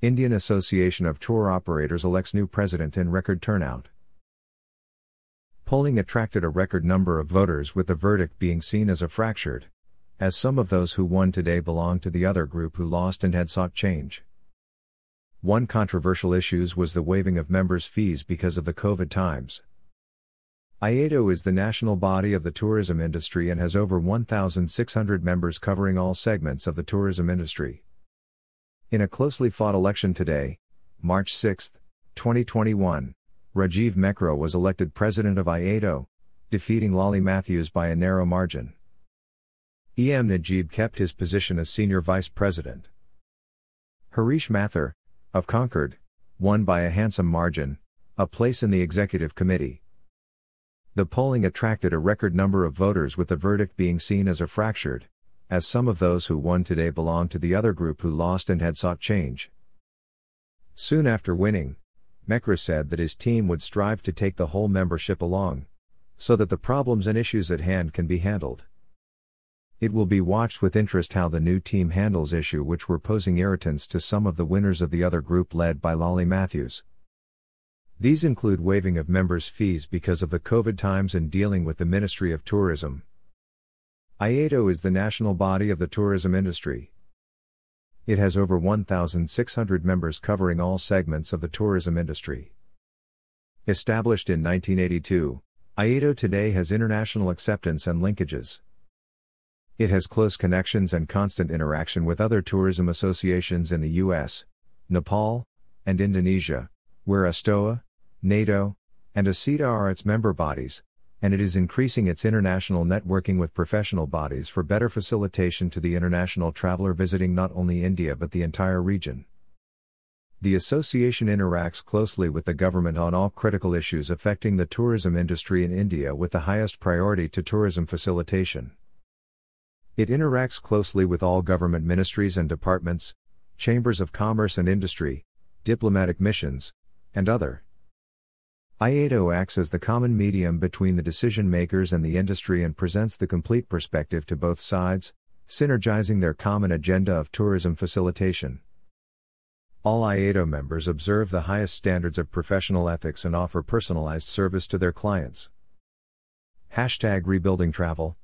Indian Association of Tour Operators elects new president in record turnout. Polling attracted a record number of voters with the verdict being seen as a fractured, as some of those who won today belonged to the other group who lost and had sought change. One controversial issue was the waiving of members' fees because of the COVID times. IATO is the national body of the tourism industry and has over 1,600 members covering all segments of the tourism industry. In a closely fought election today, March 6, 2021, Rajiv Mehra was elected president of IATO, defeating Lolly Matthews by a narrow margin. EM Najib kept his position as senior vice president. Harish Mathur, of Concord, won by a handsome margin, a place in the executive committee. The polling attracted a record number of voters with the verdict being seen as a fractured, as some of those who won today belonged to the other group who lost and had sought change. Soon after winning, Mehra said that his team would strive to take the whole membership along, so that the problems and issues at hand can be handled. It will be watched with interest how the new team handles issue which were posing irritants to some of the winners of the other group led by Lolly Matthews. These include waiving of members' fees because of the COVID times and dealing with the Ministry of Tourism. IATO is the national body of the tourism industry. It has over 1,600 members covering all segments of the tourism industry. Established in 1982, IATO today has international acceptance and linkages. It has close connections and constant interaction with other tourism associations in the US, Nepal, and Indonesia, where ASTOA, NATO, and ASITA are its member bodies, and it is increasing its international networking with professional bodies for better facilitation to the international traveler visiting not only India but the entire region. The association interacts closely with the government on all critical issues affecting the tourism industry in India with the highest priority to tourism facilitation. It interacts closely with all government ministries and departments, chambers of commerce and industry, diplomatic missions, and other. IATO oh acts as the common medium between the decision makers and the industry and presents the complete perspective to both sides, synergizing their common agenda of tourism facilitation. All IATO oh members observe the highest standards of professional ethics and offer personalized service to their clients. Hashtag Rebuilding Travel